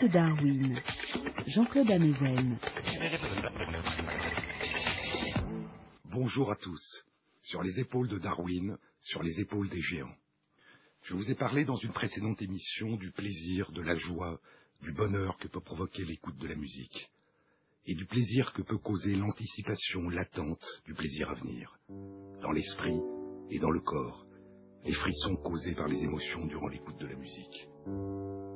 De Darwin, Jean-Claude. Bonjour à tous. Sur les épaules de Darwin, sur les épaules des géants. Je vous ai parlé dans une précédente émission du plaisir, de la joie, du bonheur que peut provoquer l'écoute de la musique, et du plaisir que peut causer l'anticipation latente du plaisir à venir, dans l'esprit et dans le corps, les frissons causés par les émotions durant l'écoute de la musique.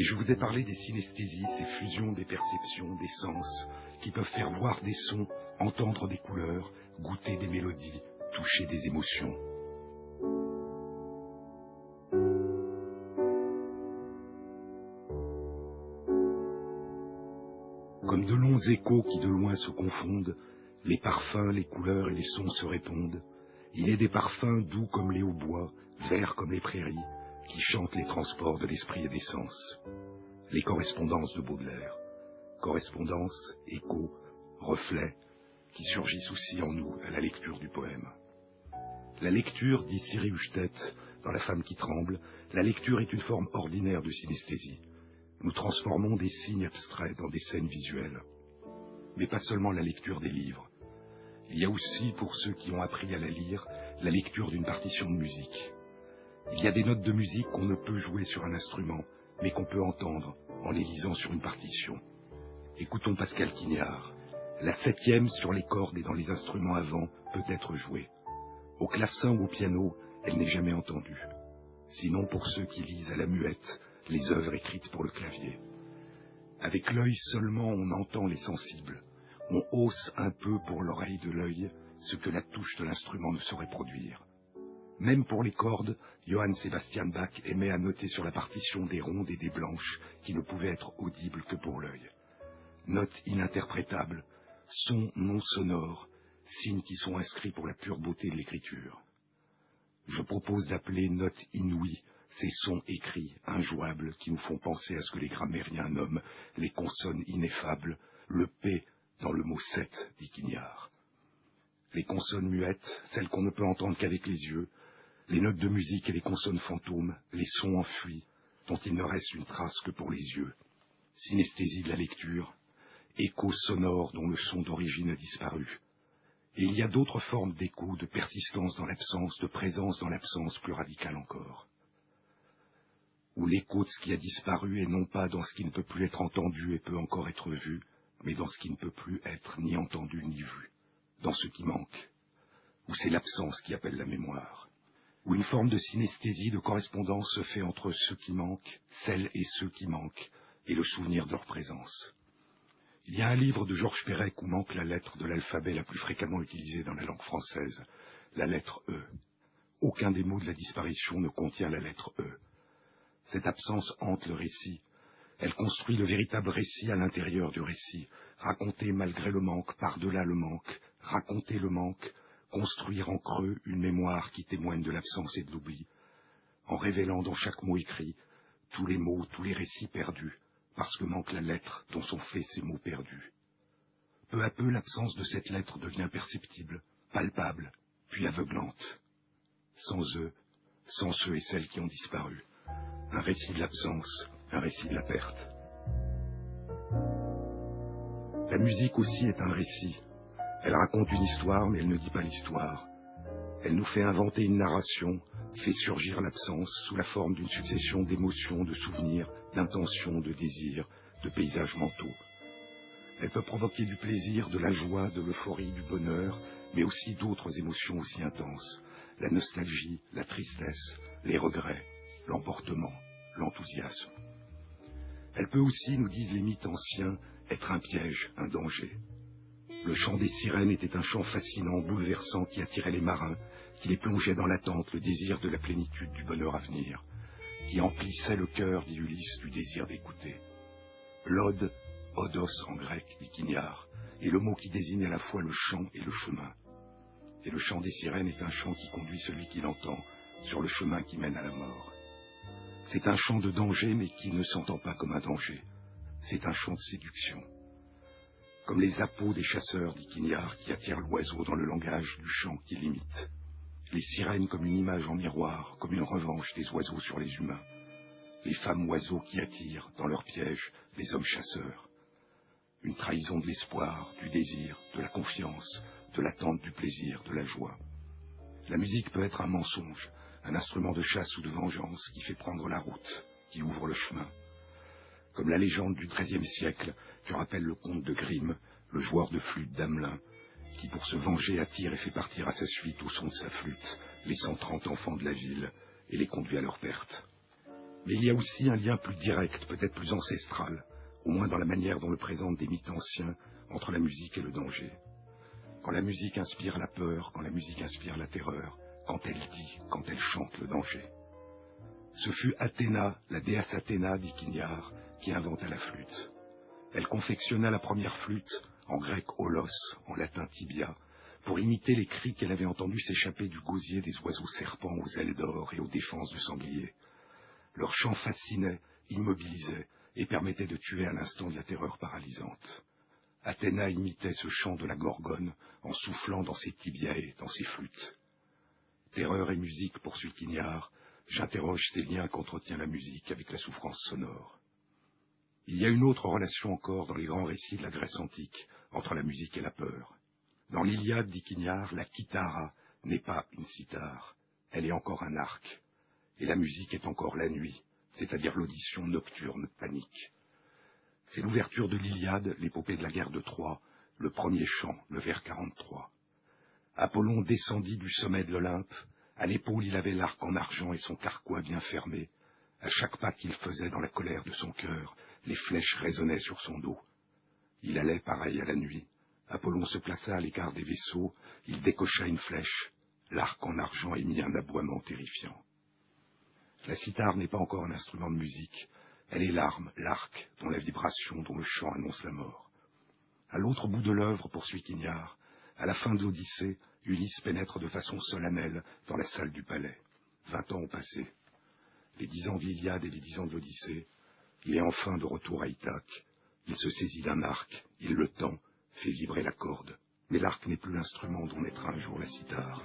Et je vous ai parlé des synesthésies, ces fusions des perceptions, des sens, qui peuvent faire voir des sons, entendre des couleurs, goûter des mélodies, toucher des émotions. Comme de longs échos qui de loin se confondent, les parfums, les couleurs et les sons se répondent. Il est des parfums doux comme les hautbois, verts comme les prairies, qui chantent les transports de l'esprit et des sens. Les correspondances de Baudelaire. Correspondances, échos, reflets, qui surgissent aussi en nous à la lecture du poème. La lecture, dit Siri Huchtet, dans La femme qui tremble, la lecture est une forme ordinaire de synesthésie. Nous transformons des signes abstraits dans des scènes visuelles. Mais pas seulement la lecture des livres. Il y a aussi, pour ceux qui ont appris à la lire, la lecture d'une partition de musique. Il y a des notes de musique qu'on ne peut jouer sur un instrument, mais qu'on peut entendre en les lisant sur une partition. Écoutons Pascal Quignard. La septième sur les cordes et dans les instruments avant peut être jouée. Au clavecin ou au piano, elle n'est jamais entendue. Sinon pour ceux qui lisent à la muette les œuvres écrites pour le clavier. Avec l'œil seulement on entend les sensibles. On hausse un peu pour l'oreille de l'œil ce que la touche de l'instrument ne saurait produire. Même pour les cordes, Johann Sebastian Bach aimait à noter sur la partition des rondes et des blanches qui ne pouvaient être audibles que pour l'œil. Notes ininterprétables, sons non sonores, signes qui sont inscrits pour la pure beauté de l'écriture. Je propose d'appeler notes inouïes ces sons écrits, injouables, qui nous font penser à ce que les grammairiens nomment les consonnes ineffables, le P dans le mot sept, dit Quignard. Les consonnes muettes, celles qu'on ne peut entendre qu'avec les yeux, les notes de musique et les consonnes fantômes, les sons enfuis, dont il ne reste une trace que pour les yeux, synesthésie de la lecture, écho sonore dont le son d'origine a disparu. Et il y a d'autres formes d'écho, de persistance dans l'absence, de présence dans l'absence plus radicale encore. Où l'écho de ce qui a disparu est non pas dans ce qui ne peut plus être entendu et peut encore être vu, mais dans ce qui ne peut plus être ni entendu ni vu, dans ce qui manque, où c'est l'absence qui appelle la mémoire, où une forme de synesthésie, de correspondance se fait entre ceux qui manquent, celles et ceux qui manquent, et le souvenir de leur présence. Il y a un livre de Georges Perec où manque la lettre de l'alphabet la plus fréquemment utilisée dans la langue française, la lettre E. Aucun des mots de la disparition ne contient la lettre E. Cette absence hante le récit. Elle construit le véritable récit à l'intérieur du récit, raconter malgré le manque, par-delà le manque, raconter le manque, construire en creux une mémoire qui témoigne de l'absence et de l'oubli, en révélant dans chaque mot écrit tous les mots, tous les récits perdus, parce que manque la lettre dont sont faits ces mots perdus. Peu à peu, l'absence de cette lettre devient perceptible, palpable, puis aveuglante. Sans eux, sans ceux et celles qui ont disparu, un récit de l'absence, un récit de la perte. La musique aussi est un récit. Elle raconte une histoire, mais elle ne dit pas l'histoire. Elle nous fait inventer une narration, fait surgir l'absence sous la forme d'une succession d'émotions, de souvenirs, d'intentions, de désirs, de paysages mentaux. Elle peut provoquer du plaisir, de la joie, de l'euphorie, du bonheur, mais aussi d'autres émotions aussi intenses, la nostalgie, la tristesse, les regrets, l'emportement, l'enthousiasme. Elle peut aussi, nous disent les mythes anciens, être un piège, un danger. Le chant des sirènes était un chant fascinant, bouleversant, qui attirait les marins, qui les plongeait dans l'attente, le désir de la plénitude du bonheur à venir, qui emplissait le cœur, dit Ulysse, du désir d'écouter. L'ode, odos en grec, dit Quignard, est le mot qui désigne à la fois le chant et le chemin. Et le chant des sirènes est un chant qui conduit celui qui l'entend sur le chemin qui mène à la mort. C'est un chant de danger, mais qui ne s'entend pas comme un danger. C'est un chant de séduction. Comme les appos des chasseurs, dit Quignard, qui attirent l'oiseau dans le langage du chant qui l'imite. les sirènes comme une image en miroir, comme une revanche des oiseaux sur les humains, les femmes oiseaux qui attirent, dans leurs pièges, les hommes chasseurs, une trahison de l'espoir, du désir, de la confiance, de l'attente du plaisir, de la joie. La musique peut être un mensonge, un instrument de chasse ou de vengeance qui fait prendre la route, qui ouvre le chemin. Comme la légende du XIIIe siècle que rappelle le conte de Grimm, le joueur de flûte d'Amelin, qui pour se venger attire et fait partir à sa suite au son de sa flûte les cent trente enfants de la ville et les conduit à leur perte. Mais il y a aussi un lien plus direct, peut-être plus ancestral, au moins dans la manière dont le présentent des mythes anciens entre la musique et le danger. Quand la musique inspire la peur, quand la musique inspire la terreur, quand elle dit, quand elle chante le danger. Ce fut Athéna, la déesse Athéna, dit Quignard, qui inventa la flûte. Elle confectionna la première flûte, en grec holos, en latin tibia, pour imiter les cris qu'elle avait entendus s'échapper du gosier des oiseaux serpents aux ailes d'or et aux défenses du sanglier. Leur chant fascinait, immobilisait, et permettait de tuer à l'instant de la terreur paralysante. Athéna imitait ce chant de la gorgone en soufflant dans ses tibiae, dans ses flûtes. Terreur et musique, poursuit Quignard, j'interroge ces liens qu'entretient la musique avec la souffrance sonore. Il y a une autre relation encore dans les grands récits de la Grèce antique entre la musique et la peur. Dans l'Iliade, dit Quignard, la kitara n'est pas une cithare, elle est encore un arc, et la musique est encore la nuit, c'est-à-dire l'audition nocturne panique. C'est l'ouverture de l'Iliade, l'épopée de la guerre de Troie, le premier chant, le vers 43. Apollon descendit du sommet de l'Olympe, à l'épaule il avait l'arc en argent et son carquois bien fermé. À chaque pas qu'il faisait dans la colère de son cœur, les flèches résonnaient sur son dos. Il allait pareil à la nuit. Apollon se plaça à l'écart des vaisseaux, il décocha une flèche, l'arc en argent émit un aboiement terrifiant. La cithare n'est pas encore un instrument de musique, elle est l'arme, l'arc, dont la vibration, dont le chant annonce la mort. À l'autre bout de l'œuvre, poursuit Quignard, à la fin de l'Odyssée, Ulysse pénètre de façon solennelle dans la salle du palais. Vingt ans ont passé. Les dix ans d'Iliade et les dix ans de l'Odyssée, il est enfin de retour à Ithaque. Il se saisit d'un arc, il le tend, fait vibrer la corde. Mais l'arc n'est plus l'instrument dont naîtra un jour la cithare.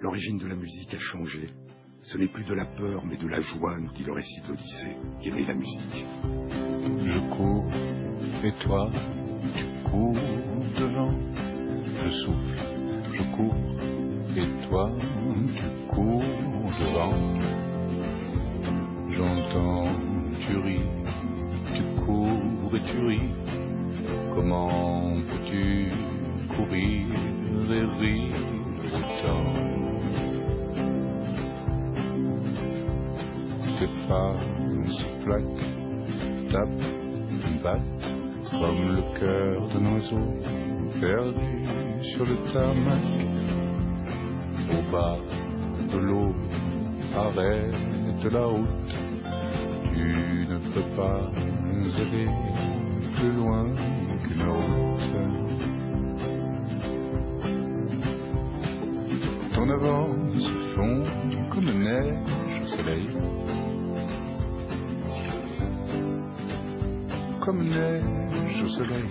L'origine de la musique a changé, ce n'est plus de la peur, mais de la joie, nous dit le récit de qui est la musique. Je cours, et toi, tu cours devant. Je souffle, je cours, et toi, tu cours devant. J'entends, tu ris, tu cours et tu ris. Comment peux-tu courir et rire autant tes pas se plaquent, tapent, battent comme le cœur d'un oiseau perdu sur le tarmac. Au bas de l'eau, arrête la route, tu ne peux pas aller plus loin qu'une route. Ton avance fond comme neige au soleil. comme neige au soleil.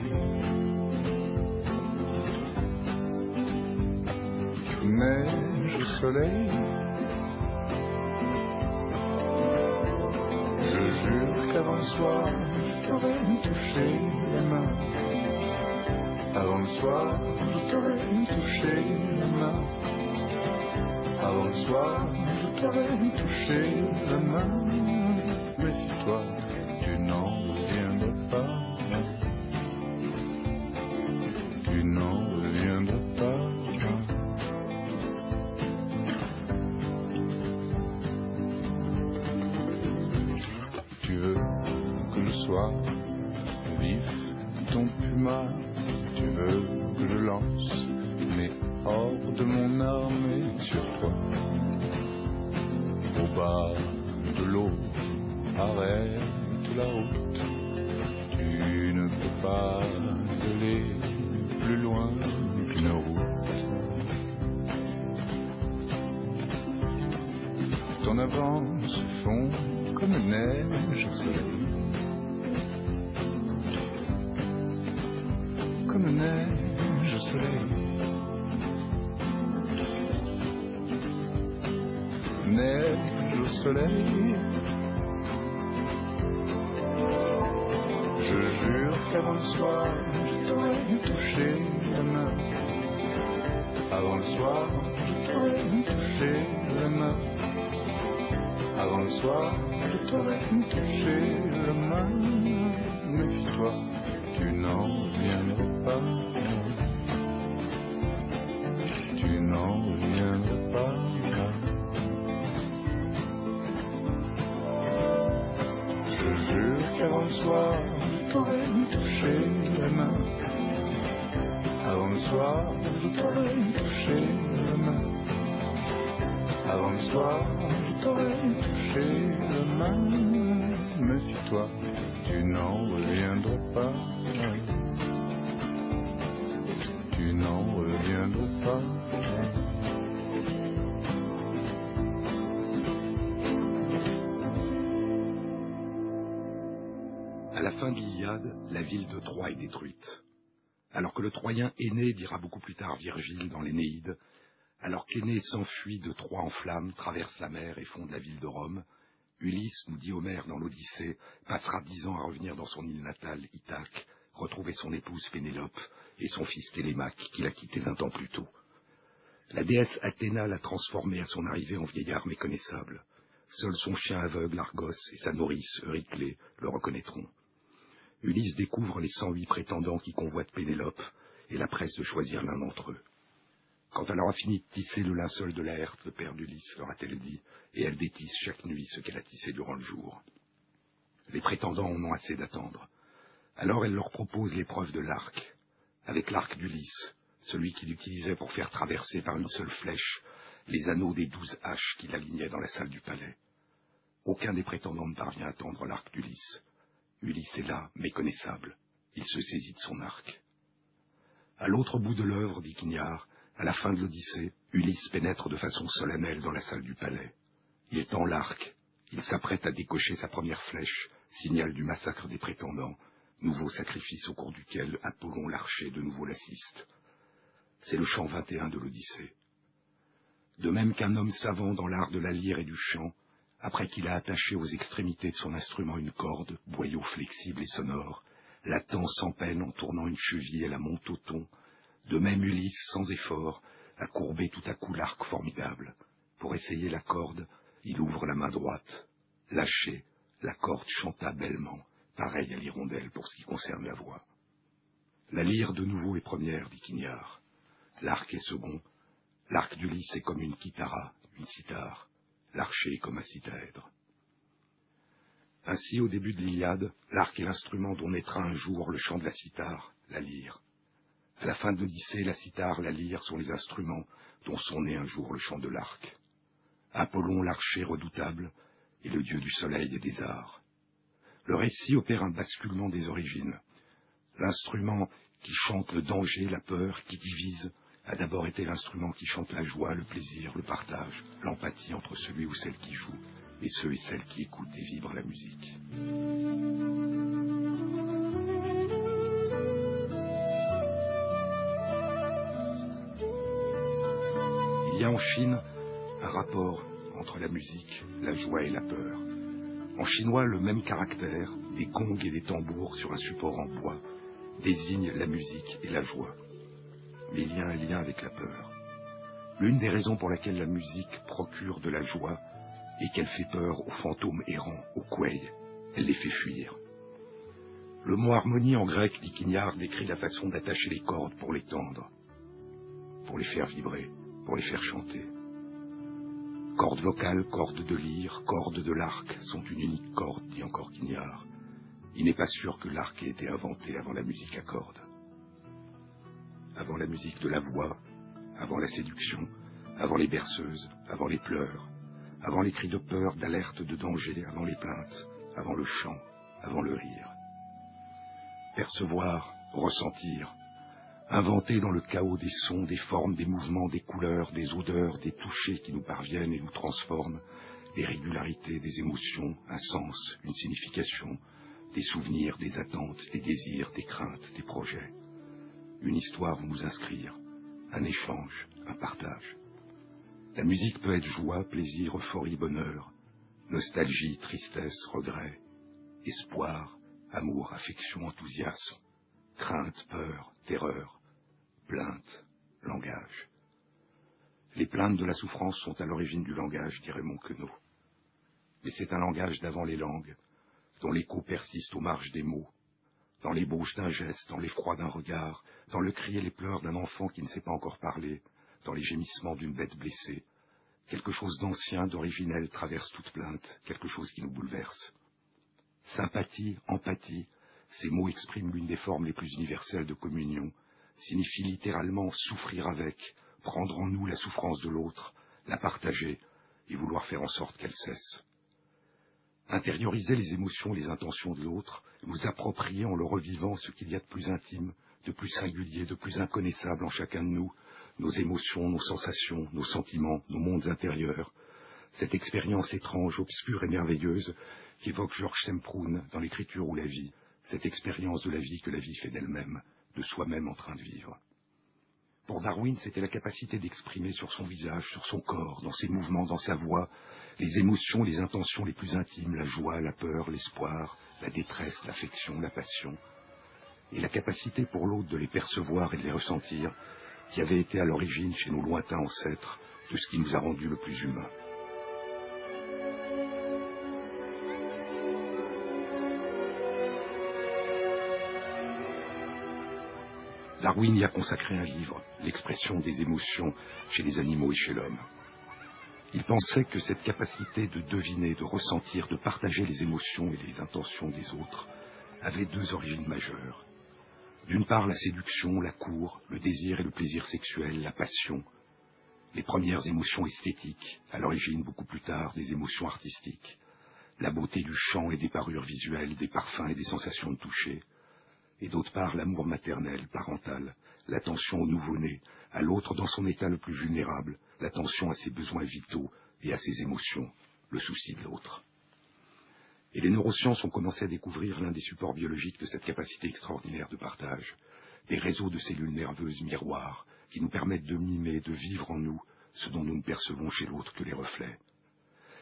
Neige au soleil. Je jure qu'avant le soir, je la main. Avant le soir, je t'aurais touché la main. Avant le soir, je t'aurais touché la main. Ton avance fond comme neige au soleil. Comme neige au soleil. neige au soleil. Je jure qu'avant le soir, je t'aurais dû toucher la main. Avant le soir, je t'aurais dû toucher la main. Soir, je t'aurais dû toucher la main. Méfie-toi, Détruite. Alors que le Troyen aîné, dira beaucoup plus tard Virgile dans l'Énéide, alors qu'Aîné s'enfuit de Troie en flammes, traverse la mer et fonde la ville de Rome, Ulysse, nous dit Homère dans l'Odyssée, passera dix ans à revenir dans son île natale, Ithaque, retrouver son épouse Pénélope et son fils Télémaque, qu'il a quitté vingt ans plus tôt. La déesse Athéna l'a transformé à son arrivée en vieillard méconnaissable. Seul son chien aveugle, Argos, et sa nourrice, Euryclée, le reconnaîtront. Ulysse découvre les cent huit prétendants qui convoitent Pénélope et la presse de choisir l'un d'entre eux. Quand elle aura fini de tisser le linceul de Laerte, le père d'Ulysse, leur a-t-elle dit, et elle détisse chaque nuit ce qu'elle a tissé durant le jour. Les prétendants en ont assez d'attendre. Alors elle leur propose l'épreuve de l'arc, avec l'arc d'Ulysse, celui qu'il utilisait pour faire traverser par une seule flèche les anneaux des douze haches qu'il alignait dans la salle du palais. Aucun des prétendants ne parvient à tendre l'arc d'Ulysse. Ulysse est là, méconnaissable. Il se saisit de son arc. À l'autre bout de l'œuvre, dit Quignard, à la fin de l'Odyssée, Ulysse pénètre de façon solennelle dans la salle du palais. Il tend l'arc, il s'apprête à décocher sa première flèche, signal du massacre des prétendants, nouveau sacrifice au cours duquel Apollon l'archer de nouveau l'assiste. C'est le chant 21 de l'Odyssée. De même qu'un homme savant dans l'art de la lyre et du chant, après qu'il a attaché aux extrémités de son instrument une corde, boyau flexible et sonore, l'attend sans peine en tournant une cheville et la monte au ton, de même Ulysse, sans effort, a courbé tout à coup l'arc formidable. Pour essayer la corde, il ouvre la main droite. Lâché, la corde chanta bellement, pareil à l'hirondelle pour ce qui concerne la voix. La lyre de nouveau est première, dit Quignard. L'arc est second. L'arc d'Ulysse est comme une kithara, une cithare. L'archer comme un cithaèdre. Ainsi, au début de l'Iliade, l'arc est l'instrument dont naîtra un jour le chant de la cithare, la lyre. À la fin de l'Odyssée, la cithare, la lyre sont les instruments dont sont nés un jour le chant de l'arc. Apollon, l'archer redoutable, est le dieu du soleil et des arts. Le récit opère un basculement des origines. L'instrument qui chante le danger, la peur, qui divise, a d'abord été l'instrument qui chante la joie, le plaisir, le partage, l'empathie entre celui ou celle qui joue et ceux et celles qui écoutent et vibrent la musique. Il y a en Chine un rapport entre la musique, la joie et la peur. En chinois, le même caractère, des gongs et des tambours sur un support en bois, désigne la musique et la joie. Mais il y a un lien avec la peur. L'une des raisons pour laquelle la musique procure de la joie est qu'elle fait peur aux fantômes errants, aux quei. Elle les fait fuir. Le mot harmonie en grec, dit Quignard, décrit la façon d'attacher les cordes pour les tendre, pour les faire vibrer, pour les faire chanter. Cordes vocales, cordes de lyre, cordes de l'arc sont une unique corde, dit encore Quignard. Il n'est pas sûr que l'arc ait été inventé avant la musique à cordes. Avant la musique de la voix, avant la séduction, avant les berceuses, avant les pleurs, avant les cris de peur, d'alerte, de danger, avant les plaintes, avant le chant, avant le rire. Percevoir, ressentir, inventer dans le chaos des sons, des formes, des mouvements, des couleurs, des odeurs, des touchés qui nous parviennent et nous transforment, des régularités, des émotions, un sens, une signification, des souvenirs, des attentes, des désirs, des craintes, des projets. Une histoire où nous inscrire, un échange, un partage. La musique peut être joie, plaisir, euphorie, bonheur, nostalgie, tristesse, regret, espoir, amour, affection, enthousiasme, crainte, peur, terreur, plainte, langage. Les plaintes de la souffrance sont à l'origine du langage, dirait Queneau. Mais c'est un langage d'avant les langues, dont l'écho persiste aux marges des mots, dans l'ébauche d'un geste, dans l'effroi d'un regard, dans le cri et les pleurs d'un enfant qui ne sait pas encore parler, dans les gémissements d'une bête blessée. Quelque chose d'ancien, d'originel traverse toute plainte, quelque chose qui nous bouleverse. Sympathie, empathie, ces mots expriment l'une des formes les plus universelles de communion, signifient littéralement souffrir avec, prendre en nous la souffrance de l'autre, la partager et vouloir faire en sorte qu'elle cesse. Intérioriser les émotions et les intentions de l'autre, nous approprier en le revivant ce qu'il y a de plus intime, de plus singulier, de plus inconnaissable en chacun de nous, nos émotions, nos sensations, nos sentiments, nos mondes intérieurs, cette expérience étrange, obscure et merveilleuse qu'évoque Georges Semproun dans l'écriture ou la vie, cette expérience de la vie que la vie fait d'elle-même, de soi-même en train de vivre. Pour Darwin, c'était la capacité d'exprimer sur son visage, sur son corps, dans ses mouvements, dans sa voix, les émotions, les intentions les plus intimes, la joie, la peur, l'espoir, la détresse, l'affection, la passion, et la capacité pour l'autre de les percevoir et de les ressentir, qui avait été à l'origine chez nos lointains ancêtres de ce qui nous a rendus le plus humains. Darwin y a consacré un livre, L'expression des émotions chez les animaux et chez l'homme. Il pensait que cette capacité de deviner, de ressentir, de partager les émotions et les intentions des autres avait deux origines majeures. D'une part, la séduction, la cour, le désir et le plaisir sexuel, la passion, les premières émotions esthétiques, à l'origine beaucoup plus tard des émotions artistiques, la beauté du chant et des parures visuelles, des parfums et des sensations de toucher, et d'autre part l'amour maternel, parental, l'attention au nouveau-né, à l'autre dans son état le plus vulnérable, l'attention à ses besoins vitaux et à ses émotions, le souci de l'autre. Et les neurosciences ont commencé à découvrir l'un des supports biologiques de cette capacité extraordinaire de partage, des réseaux de cellules nerveuses miroirs qui nous permettent de mimer, de vivre en nous ce dont nous ne percevons chez l'autre que les reflets.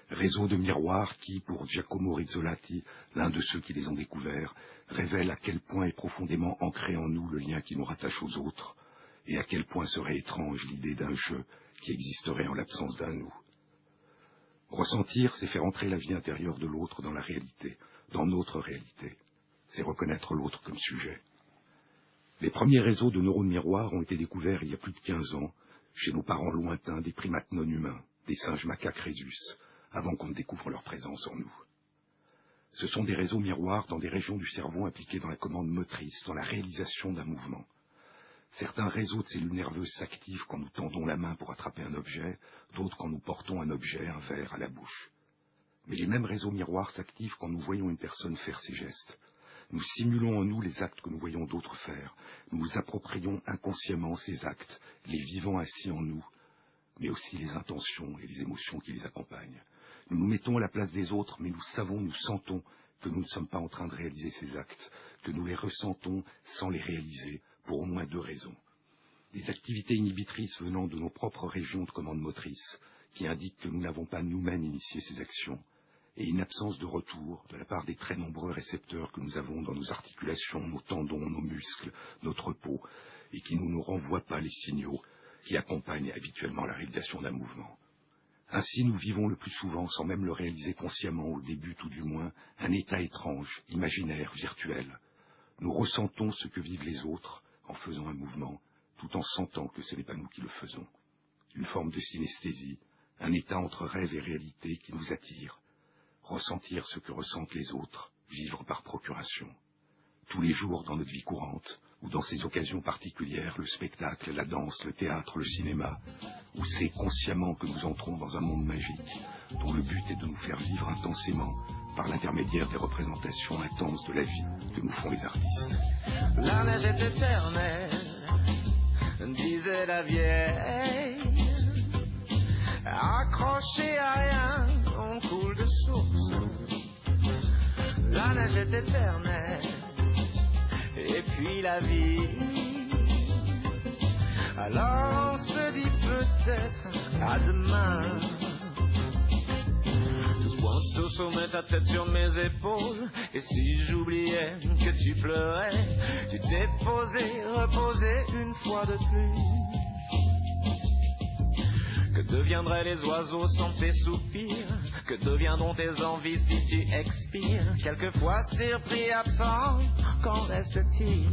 Réseaux de miroirs qui, pour Giacomo Rizzolatti, l'un de ceux qui les ont découverts, révèlent à quel point est profondément ancré en nous le lien qui nous rattache aux autres, et à quel point serait étrange l'idée d'un jeu qui existerait en l'absence d'un nous. Ressentir, c'est faire entrer la vie intérieure de l'autre dans la réalité, dans notre réalité. C'est reconnaître l'autre comme sujet. Les premiers réseaux de neurones miroirs ont été découverts il y a plus de 15 ans, chez nos parents lointains des primates non humains, des singes macaques rhésus, avant qu'on ne découvre leur présence en nous. Ce sont des réseaux miroirs dans des régions du cerveau impliquées dans la commande motrice, dans la réalisation d'un mouvement. Certains réseaux de cellules nerveuses s'activent quand nous tendons la main pour attraper un objet, d'autres quand nous portons un objet, un verre, à la bouche. Mais les mêmes réseaux miroirs s'activent quand nous voyons une personne faire ses gestes. Nous simulons en nous les actes que nous voyons d'autres faire. Nous nous approprions inconsciemment ces actes, les vivant assis en nous, mais aussi les intentions et les émotions qui les accompagnent. Nous nous mettons à la place des autres, mais nous savons, nous sentons que nous ne sommes pas en train de réaliser ces actes, que nous les ressentons sans les réaliser, pour au moins deux raisons. Des activités inhibitrices venant de nos propres régions de commande motrice, qui indiquent que nous n'avons pas nous-mêmes initié ces actions, et une absence de retour de la part des très nombreux récepteurs que nous avons dans nos articulations, nos tendons, nos muscles, notre peau, et qui ne nous renvoient pas les signaux qui accompagnent habituellement la réalisation d'un mouvement. Ainsi nous vivons le plus souvent, sans même le réaliser consciemment au début tout du moins, un état étrange, imaginaire, virtuel. Nous ressentons ce que vivent les autres, en faisant un mouvement, tout en sentant que ce n'est pas nous qui le faisons. Une forme de synesthésie, un état entre rêve et réalité qui nous attire. Ressentir ce que ressentent les autres, vivre par procuration. Tous les jours dans notre vie courante, ou dans ces occasions particulières, le spectacle, la danse, le théâtre, le cinéma, où c'est consciemment que nous entrons dans un monde magique, dont le but est de nous faire vivre intensément par l'intermédiaire des représentations intenses de la vie que nous font les artistes. La neige est éternelle, disait la vieille. Accroché à rien, on coule de source. La neige est éternelle, et puis la vie. Alors on se dit peut-être à demain. Ta tête sur mes épaules. Et si j'oubliais que tu pleurais, tu t'es posé, reposé une fois de plus. Que deviendraient les oiseaux sans tes soupirs? Que deviendront tes envies si tu expires? Quelquefois surpris, absent, qu'en reste-t-il?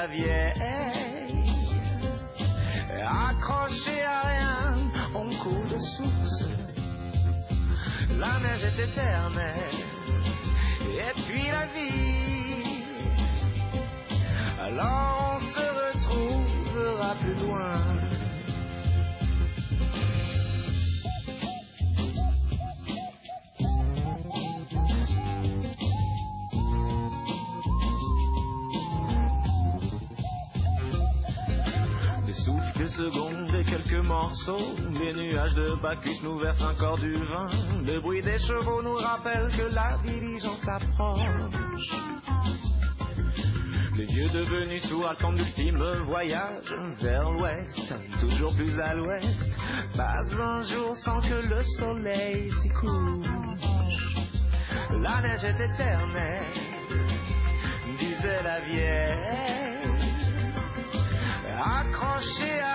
La vieille accroché à rien, on coule de source. La neige est éternelle, et puis la vie. Alors on se retrouvera plus loin. Secondes et quelques morceaux. Les nuages de Bacchus nous versent encore du vin. Le bruit des chevaux nous rappelle que la diligence approche. Les vieux devenus sourds attendent l'ultime voyage vers l'ouest, toujours plus à l'ouest. Pas un jour sans que le soleil s'y couche. La neige est éternelle, disait la vieille accroché à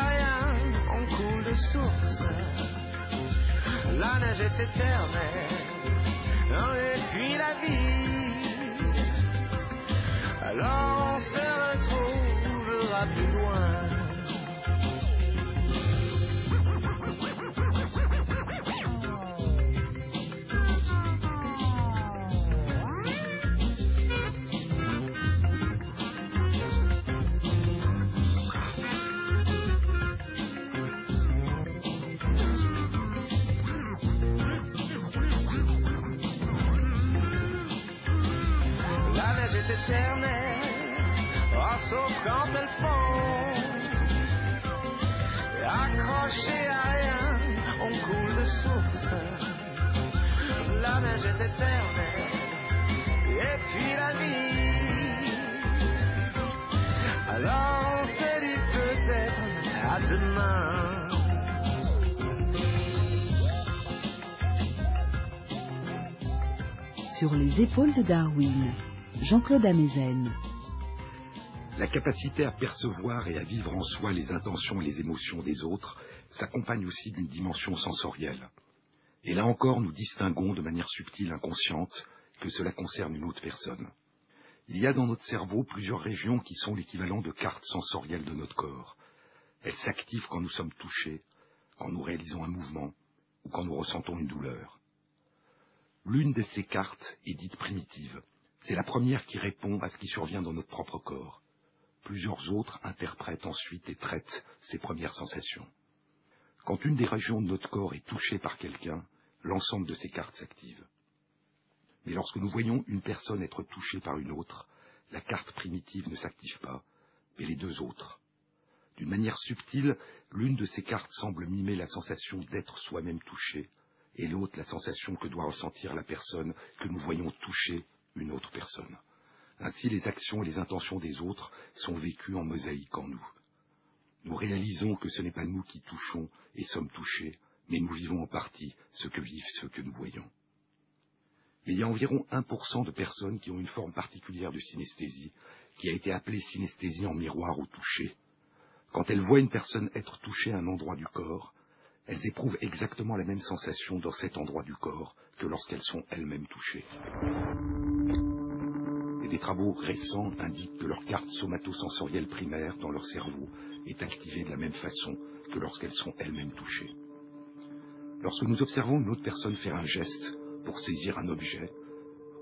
La neige est éternelle, et puis la vie. Alors on se sauf quand elles fond. Accroché à rien, on coule de source. La neige est éternelle, et puis la vie. Alors on se dit peut-être à demain. Sur les épaules de Darwin, Jean-Claude Amezen. La capacité à percevoir et à vivre en soi les intentions et les émotions des autres s'accompagne aussi d'une dimension sensorielle. Et là encore, nous distinguons de manière subtile, inconsciente, que cela concerne une autre personne. Il y a dans notre cerveau plusieurs régions qui sont l'équivalent de cartes sensorielles de notre corps. Elles s'activent quand nous sommes touchés, quand nous réalisons un mouvement ou quand nous ressentons une douleur. L'une de ces cartes est dite primitive. C'est la première qui répond à ce qui survient dans notre propre corps. Plusieurs autres interprètent ensuite et traitent ces premières sensations. Quand une des régions de notre corps est touchée par quelqu'un, l'ensemble de ces cartes s'active. Mais lorsque nous voyons une personne être touchée par une autre, la carte primitive ne s'active pas, mais les deux autres. D'une manière subtile, l'une de ces cartes semble mimer la sensation d'être soi-même touché, et l'autre la sensation que doit ressentir la personne que nous voyons toucher une autre personne. Ainsi, les actions et les intentions des autres sont vécues en mosaïque en nous. Nous réalisons que ce n'est pas nous qui touchons et sommes touchés, mais nous vivons en partie ce que vivent ceux que nous voyons. Mais il y a environ 1% de personnes qui ont une forme particulière de synesthésie, qui a été appelée synesthésie en miroir ou toucher. Quand elles voient une personne être touchée à un endroit du corps, elles éprouvent exactement la même sensation dans cet endroit du corps que lorsqu'elles sont elles-mêmes touchées et des travaux récents indiquent que leur carte somatosensorielle primaire dans leur cerveau est activée de la même façon que lorsqu'elles sont elles-mêmes touchées. Lorsque nous observons une autre personne faire un geste pour saisir un objet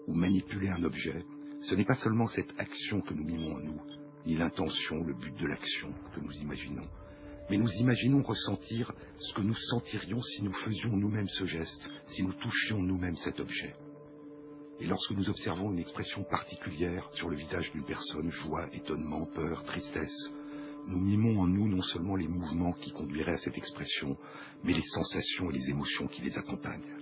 ou manipuler un objet, ce n'est pas seulement cette action que nous mimons en nous, ni l'intention, le but de l'action que nous imaginons, mais nous imaginons ressentir ce que nous sentirions si nous faisions nous-mêmes ce geste, si nous touchions nous-mêmes cet objet. Et lorsque nous observons une expression particulière sur le visage d'une personne, joie, étonnement, peur, tristesse, nous mimons en nous non seulement les mouvements qui conduiraient à cette expression, mais les sensations et les émotions qui les accompagnent.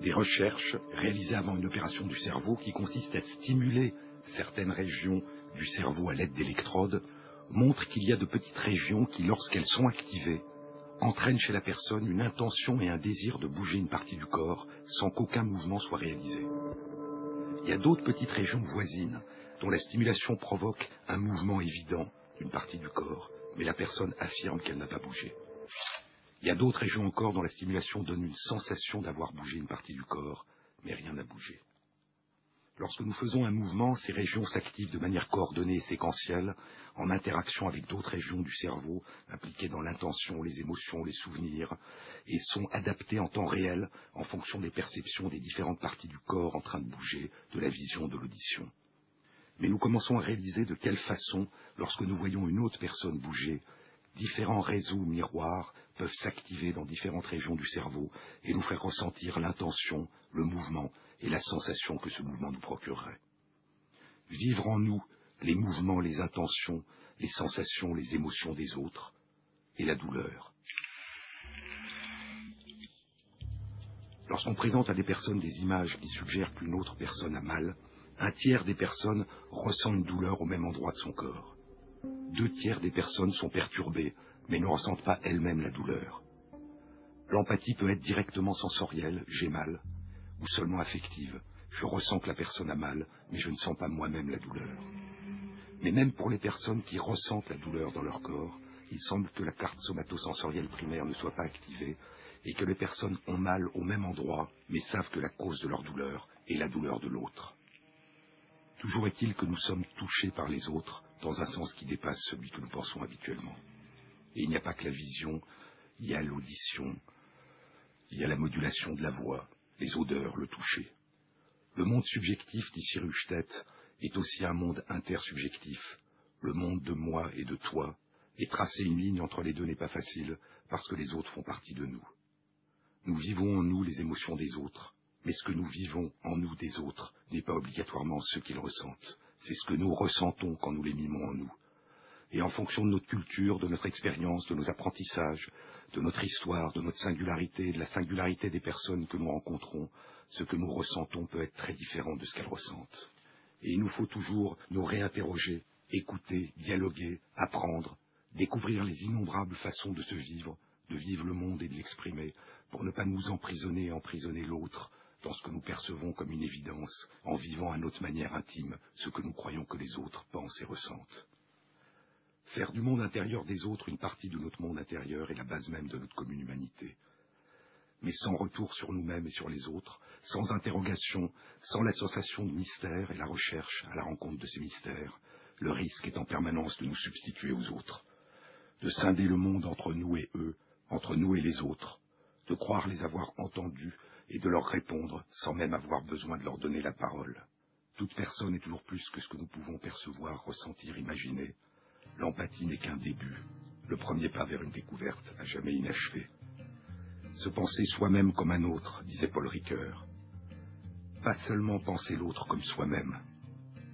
Les recherches réalisées avant une opération du cerveau qui consiste à stimuler certaines régions du cerveau à l'aide d'électrodes montrent qu'il y a de petites régions qui, lorsqu'elles sont activées, entraînent chez la personne une intention et un désir de bouger une partie du corps sans qu'aucun mouvement soit réalisé. Il y a d'autres petites régions voisines dont la stimulation provoque un mouvement évident d'une partie du corps, mais la personne affirme qu'elle n'a pas bougé. Il y a d'autres régions encore dont la stimulation donne une sensation d'avoir bougé une partie du corps, mais rien n'a bougé. Lorsque nous faisons un mouvement, ces régions s'activent de manière coordonnée et séquentielle, en interaction avec d'autres régions du cerveau impliquées dans l'intention, les émotions, les souvenirs, et sont adaptées en temps réel en fonction des perceptions des différentes parties du corps en train de bouger, de la vision, de l'audition. Mais nous commençons à réaliser de quelle façon, lorsque nous voyons une autre personne bouger, différents réseaux miroirs peuvent s'activer dans différentes régions du cerveau et nous faire ressentir l'intention, le mouvement et la sensation que ce mouvement nous procurerait. Vivre en nous les mouvements, les intentions, les sensations, les émotions des autres et la douleur. Lorsqu'on présente à des personnes des images qui suggèrent qu'une autre personne a mal, un tiers des personnes ressent une douleur au même endroit de son corps. Deux tiers des personnes sont perturbées mais ne ressentent pas elles-mêmes la douleur. L'empathie peut être directement sensorielle, j'ai mal, ou seulement affective, je ressens que la personne a mal, mais je ne sens pas moi-même la douleur. Mais même pour les personnes qui ressentent la douleur dans leur corps, il semble que la carte somatosensorielle primaire ne soit pas activée et que les personnes ont mal au même endroit, mais savent que la cause de leur douleur est la douleur de l'autre. Toujours est-il que nous sommes touchés par les autres dans un sens qui dépasse celui que nous pensons habituellement. Et il n'y a pas que la vision, il y a l'audition, il y a la modulation de la voix, les odeurs, le toucher. Le monde subjectif, dit Ruchtet, est aussi un monde intersubjectif. Le monde de moi et de toi, et tracer une ligne entre les deux n'est pas facile, parce que les autres font partie de nous. Nous vivons en nous les émotions des autres, mais ce que nous vivons en nous des autres n'est pas obligatoirement ce qu'ils ressentent. C'est ce que nous ressentons quand nous les mimons en nous et en fonction de notre culture, de notre expérience, de nos apprentissages, de notre histoire, de notre singularité, de la singularité des personnes que nous rencontrons, ce que nous ressentons peut être très différent de ce qu'elles ressentent. Et il nous faut toujours nous réinterroger, écouter, dialoguer, apprendre, découvrir les innombrables façons de se vivre, de vivre le monde et de l'exprimer, pour ne pas nous emprisonner et emprisonner l'autre dans ce que nous percevons comme une évidence, en vivant à notre manière intime ce que nous croyons que les autres pensent et ressentent. Faire du monde intérieur des autres une partie de notre monde intérieur est la base même de notre commune humanité. Mais sans retour sur nous-mêmes et sur les autres, sans interrogation, sans la sensation de mystère et la recherche à la rencontre de ces mystères, le risque est en permanence de nous substituer aux autres, de scinder le monde entre nous et eux, entre nous et les autres, de croire les avoir entendus et de leur répondre sans même avoir besoin de leur donner la parole. Toute personne est toujours plus que ce que nous pouvons percevoir, ressentir, imaginer, L'empathie n'est qu'un début, le premier pas vers une découverte à jamais inachevée. Se penser soi-même comme un autre, disait Paul Ricoeur. Pas seulement penser l'autre comme soi-même,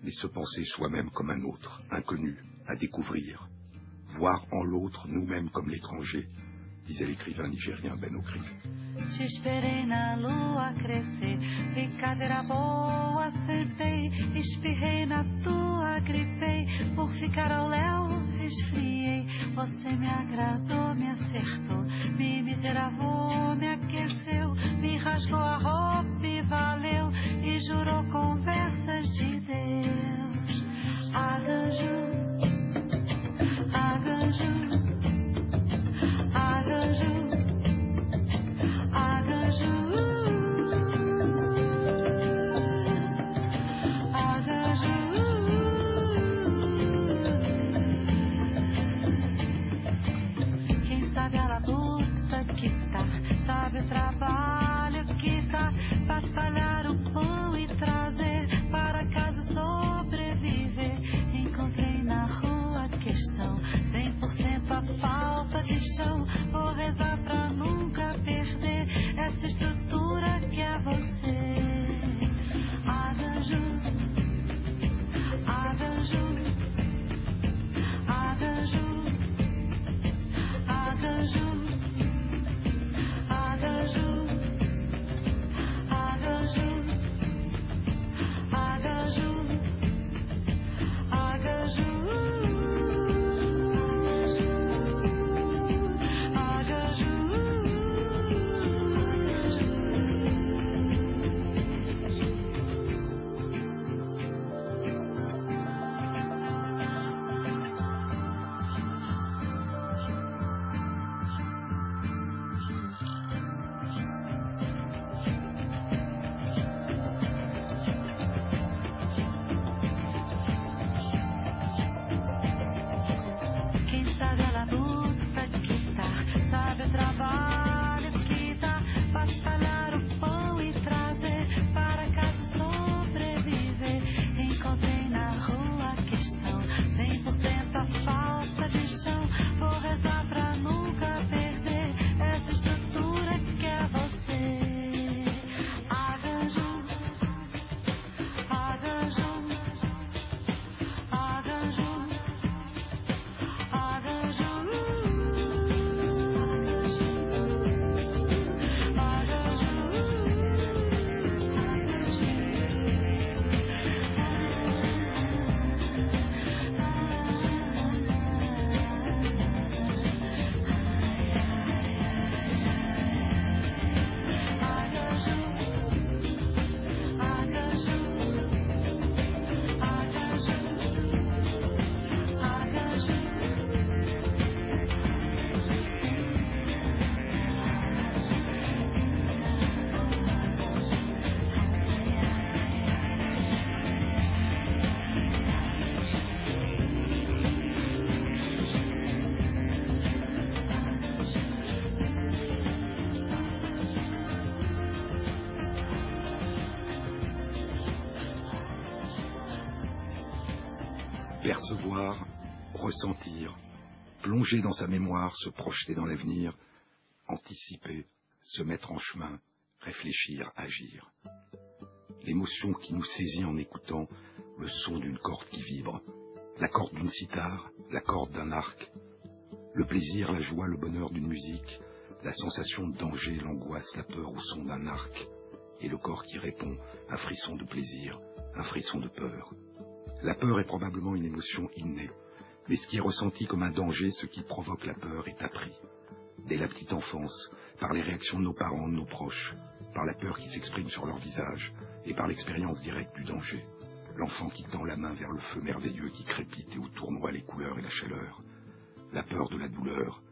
mais se penser soi-même comme un autre, inconnu, à découvrir. Voir en l'autre nous-mêmes comme l'étranger, disait l'écrivain nigérien Ben Okri. Te esperei na lua crescer, brincadeira boa sentei, espirrei na tua, gripei, por ficar ao léu resfriei. Você me agradou, me acertou, me miseravou, me aqueceu, me rasgou a roupa e valeu, e jurou conversas de Deus. Arranjo, arranjo. Percevoir, ressentir, plonger dans sa mémoire, se projeter dans l'avenir, anticiper, se mettre en chemin, réfléchir, agir. L'émotion qui nous saisit en écoutant le son d'une corde qui vibre, la corde d'une cithare, la corde d'un arc, le plaisir, la joie, le bonheur d'une musique, la sensation de danger, l'angoisse, la peur au son d'un arc, et le corps qui répond, un frisson de plaisir, un frisson de peur. La peur est probablement une émotion innée, mais ce qui est ressenti comme un danger, ce qui provoque la peur, est appris. Dès la petite enfance, par les réactions de nos parents, de nos proches, par la peur qui s'exprime sur leur visage, et par l'expérience directe du danger. L'enfant qui tend la main vers le feu merveilleux qui crépite et où tournoient les couleurs et la chaleur. La peur de la douleur,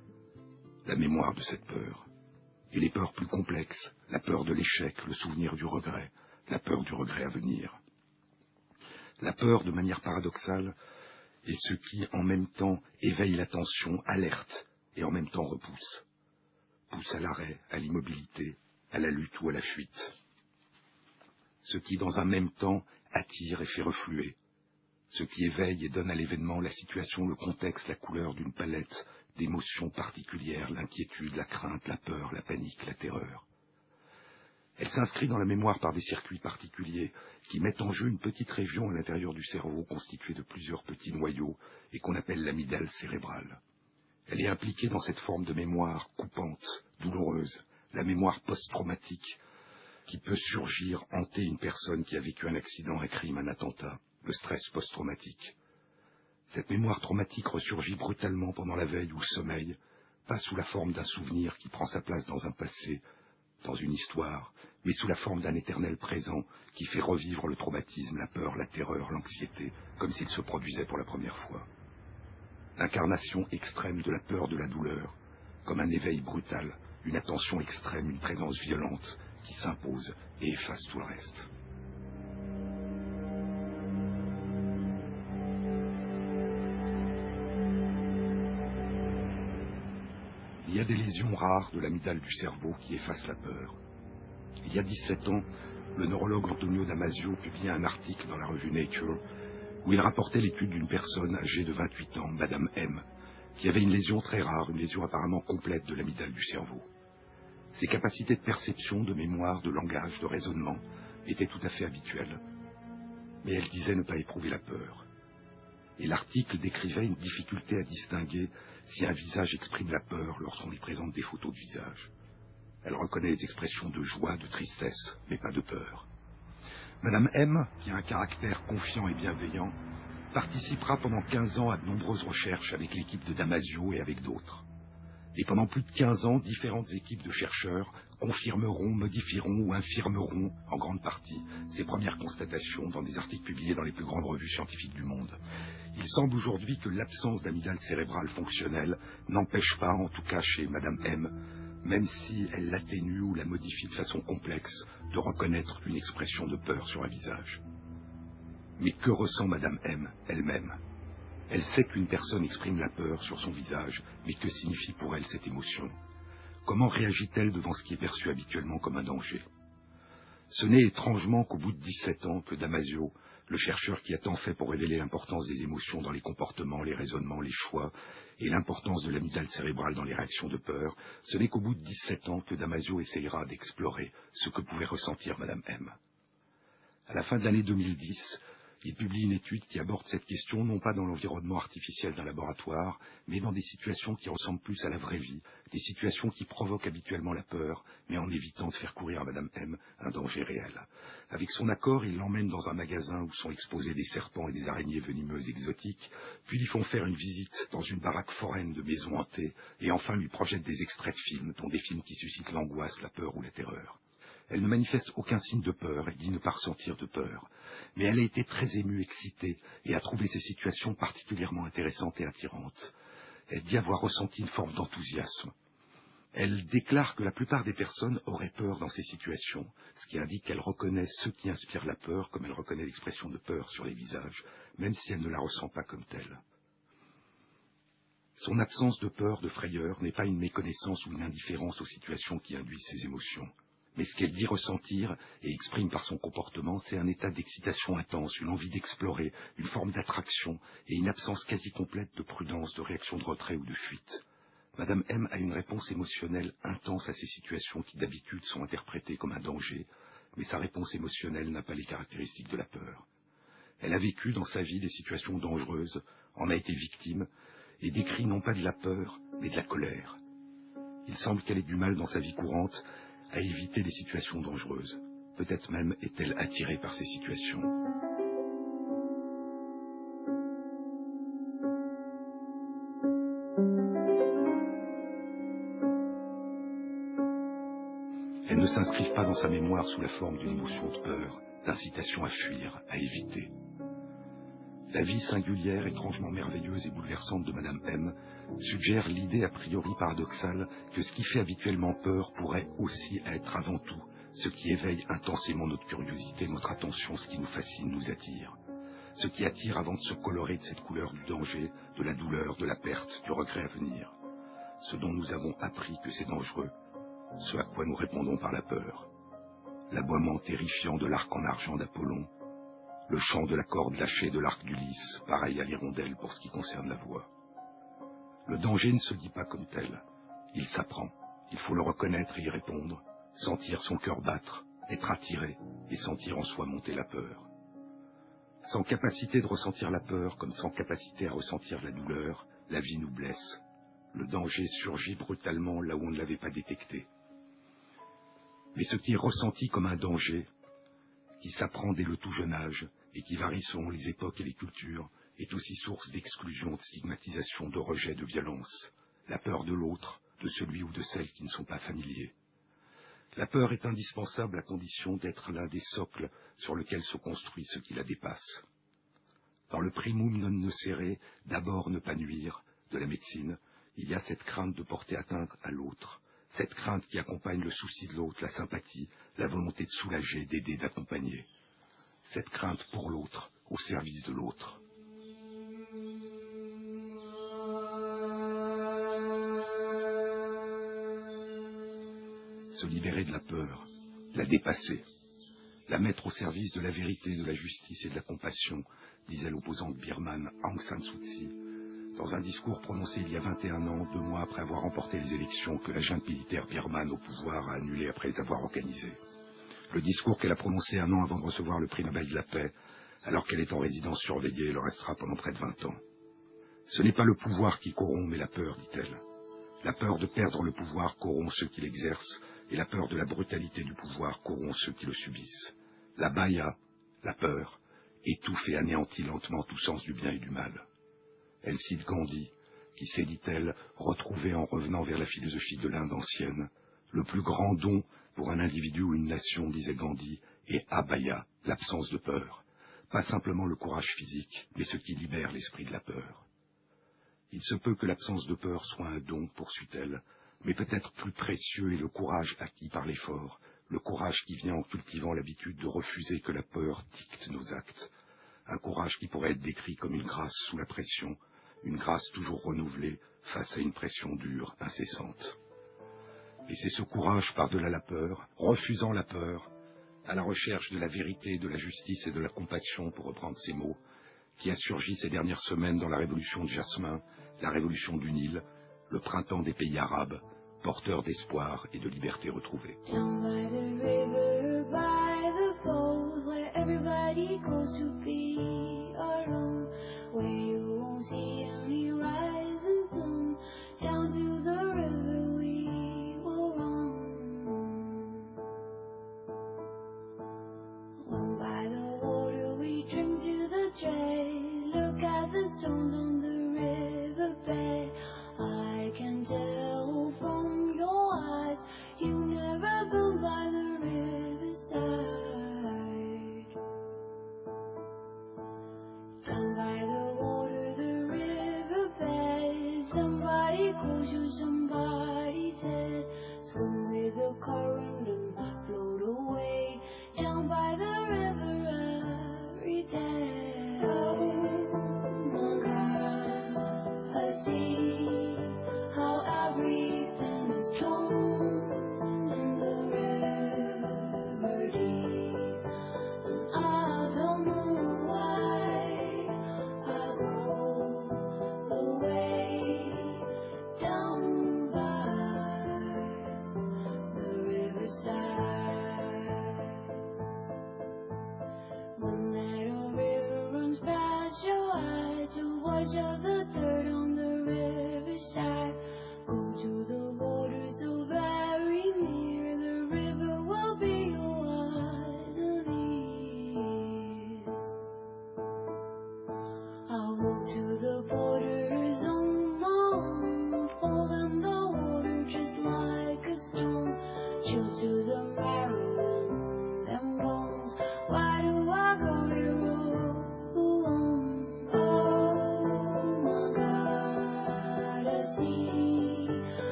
la mémoire de cette peur. Et les peurs plus complexes, la peur de l'échec, le souvenir du regret, la peur du regret à venir. La peur, de manière paradoxale, est ce qui, en même temps, éveille l'attention, alerte, et en même temps repousse. Pousse à l'arrêt, à l'immobilité, à la lutte ou à la fuite. Ce qui, dans un même temps, attire et fait refluer. Ce qui éveille et donne à l'événement la situation, le contexte, la couleur d'une palette d'émotions particulières, l'inquiétude, la crainte, la peur, la panique, la terreur. S'inscrit dans la mémoire par des circuits particuliers qui mettent en jeu une petite région à l'intérieur du cerveau constituée de plusieurs petits noyaux et qu'on appelle l'amygdale cérébrale. Elle est impliquée dans cette forme de mémoire coupante, douloureuse, la mémoire post-traumatique qui peut surgir, hanter une personne qui a vécu un accident, un crime, un attentat, le stress post-traumatique. Cette mémoire traumatique ressurgit brutalement pendant la veille ou le sommeil, pas sous la forme d'un souvenir qui prend sa place dans un passé, dans une histoire, mais sous la forme d'un éternel présent qui fait revivre le traumatisme, la peur, la terreur, l'anxiété, comme s'il se produisait pour la première fois. L'incarnation extrême de la peur de la douleur, comme un éveil brutal, une attention extrême, une présence violente qui s'impose et efface tout le reste. Il y a des lésions rares de l'amygdale du cerveau qui effacent la peur. Il y a 17 ans, le neurologue Antonio Damasio publiait un article dans la revue Nature où il rapportait l'étude d'une personne âgée de 28 ans, Madame M, qui avait une lésion très rare, une lésion apparemment complète de l'amygdale du cerveau. Ses capacités de perception, de mémoire, de langage, de raisonnement étaient tout à fait habituelles. Mais elle disait ne pas éprouver la peur. Et l'article décrivait une difficulté à distinguer si un visage exprime la peur lorsqu'on lui présente des photos de visage. Elle reconnaît les expressions de joie, de tristesse, mais pas de peur. Madame M, qui a un caractère confiant et bienveillant, participera pendant 15 ans à de nombreuses recherches avec l'équipe de Damasio et avec d'autres. Et pendant plus de 15 ans, différentes équipes de chercheurs confirmeront, modifieront ou infirmeront, en grande partie, ces premières constatations dans des articles publiés dans les plus grandes revues scientifiques du monde. Il semble aujourd'hui que l'absence d'amygdale cérébrale fonctionnelle n'empêche pas, en tout cas chez Madame M, même si elle l'atténue ou la modifie de façon complexe, de reconnaître une expression de peur sur un visage. Mais que ressent Madame M elle-même? Elle sait qu'une personne exprime la peur sur son visage, mais que signifie pour elle cette émotion? Comment réagit-elle devant ce qui est perçu habituellement comme un danger? Ce n'est étrangement qu'au bout de 17 ans que Damasio, le chercheur qui a tant fait pour révéler l'importance des émotions dans les comportements, les raisonnements, les choix, et l'importance de l'amygdale cérébrale dans les réactions de peur, ce n'est qu'au bout de 17 ans que Damasio essayera d'explorer ce que pouvait ressentir Madame M. À la fin de l'année 2010, il publie une étude qui aborde cette question non pas dans l'environnement artificiel d'un laboratoire, mais dans des situations qui ressemblent plus à la vraie vie, des situations qui provoquent habituellement la peur, mais en évitant de faire courir à Madame M un danger réel. Avec son accord, il l'emmène dans un magasin où sont exposés des serpents et des araignées venimeuses exotiques, puis lui font faire une visite dans une baraque foraine de maisons hantées, et enfin lui projettent des extraits de films, dont des films qui suscitent l'angoisse, la peur ou la terreur. Elle ne manifeste aucun signe de peur et dit ne pas ressentir de peur mais elle a été très émue, excitée, et a trouvé ces situations particulièrement intéressantes et attirantes. Elle dit avoir ressenti une forme d'enthousiasme. Elle déclare que la plupart des personnes auraient peur dans ces situations, ce qui indique qu'elle reconnaît ce qui inspire la peur, comme elle reconnaît l'expression de peur sur les visages, même si elle ne la ressent pas comme telle. Son absence de peur, de frayeur, n'est pas une méconnaissance ou une indifférence aux situations qui induisent ces émotions. Mais ce qu'elle dit ressentir et exprime par son comportement, c'est un état d'excitation intense, une envie d'explorer, une forme d'attraction et une absence quasi complète de prudence, de réaction de retrait ou de fuite. Madame M a une réponse émotionnelle intense à ces situations qui d'habitude sont interprétées comme un danger, mais sa réponse émotionnelle n'a pas les caractéristiques de la peur. Elle a vécu dans sa vie des situations dangereuses, en a été victime, et décrit non pas de la peur, mais de la colère. Il semble qu'elle ait du mal dans sa vie courante à éviter les situations dangereuses. Peut-être même est-elle attirée par ces situations. Elles ne s'inscrivent pas dans sa mémoire sous la forme d'une émotion de peur, d'incitation à fuir, à éviter. La vie singulière, étrangement merveilleuse et bouleversante de Madame M suggère l'idée a priori paradoxale que ce qui fait habituellement peur pourrait aussi être avant tout ce qui éveille intensément notre curiosité, notre attention, ce qui nous fascine, nous attire. Ce qui attire avant de se colorer de cette couleur du danger, de la douleur, de la perte, du regret à venir. Ce dont nous avons appris que c'est dangereux, ce à quoi nous répondons par la peur. L'aboiement terrifiant de l'arc en argent d'Apollon, le chant de la corde lâchée de l'arc d'Ulysse, pareil à l'hirondelle pour ce qui concerne la voix. Le danger ne se dit pas comme tel, il s'apprend, il faut le reconnaître et y répondre, sentir son cœur battre, être attiré et sentir en soi monter la peur. Sans capacité de ressentir la peur comme sans capacité à ressentir la douleur, la vie nous blesse. Le danger surgit brutalement là où on ne l'avait pas détecté. Mais ce qui est ressenti comme un danger, qui s'apprend dès le tout jeune âge et qui varie selon les époques et les cultures, est aussi source d'exclusion, de stigmatisation, de rejet, de violence. La peur de l'autre, de celui ou de celle qui ne sont pas familiers. La peur est indispensable à condition d'être l'un des socles sur lesquels se construit ce qui la dépasse. Dans le primum non nocere, d'abord ne pas nuire, de la médecine, il y a cette crainte de porter atteinte à l'autre, cette crainte qui accompagne le souci de l'autre, la sympathie, la volonté de soulager, d'aider, d'accompagner. Cette crainte pour l'autre, au service de l'autre. Se libérer de la peur, la dépasser, la mettre au service de la vérité, de la justice et de la compassion, disait l'opposante birmane Aung San Suu Kyi, dans un discours prononcé il y a 21 ans, deux mois après avoir remporté les élections que la junte militaire birmane au pouvoir a annulées après les avoir organisées. Le discours qu'elle a prononcé un an avant de recevoir le prix Nobel de la paix, alors qu'elle est en résidence surveillée et le restera pendant près de 20 ans. Ce n'est pas le pouvoir qui corrompt, mais la peur, dit-elle. La peur de perdre le pouvoir corrompt ceux qui l'exercent, et la peur de la brutalité du pouvoir corrompt ceux qui le subissent. La baya, la peur, étouffe et anéantit lentement tout sens du bien et du mal. Elle cite Gandhi, qui s'est, dit-elle, retrouvé en revenant vers la philosophie de l'Inde ancienne. Le plus grand don pour un individu ou une nation, disait Gandhi, est abaya, l'absence de peur. Pas simplement le courage physique, mais ce qui libère l'esprit de la peur. Il se peut que l'absence de peur soit un don, poursuit-elle, mais peut-être plus précieux est le courage acquis par l'effort, le courage qui vient en cultivant l'habitude de refuser que la peur dicte nos actes, un courage qui pourrait être décrit comme une grâce sous la pression, une grâce toujours renouvelée face à une pression dure, incessante. Et c'est ce courage par-delà la peur, refusant la peur, à la recherche de la vérité, de la justice et de la compassion, pour reprendre ces mots, qui a surgi ces dernières semaines dans la révolution de Jasmin, la révolution du Nil, le printemps des pays arabes, porteur d'espoir et de liberté retrouvée.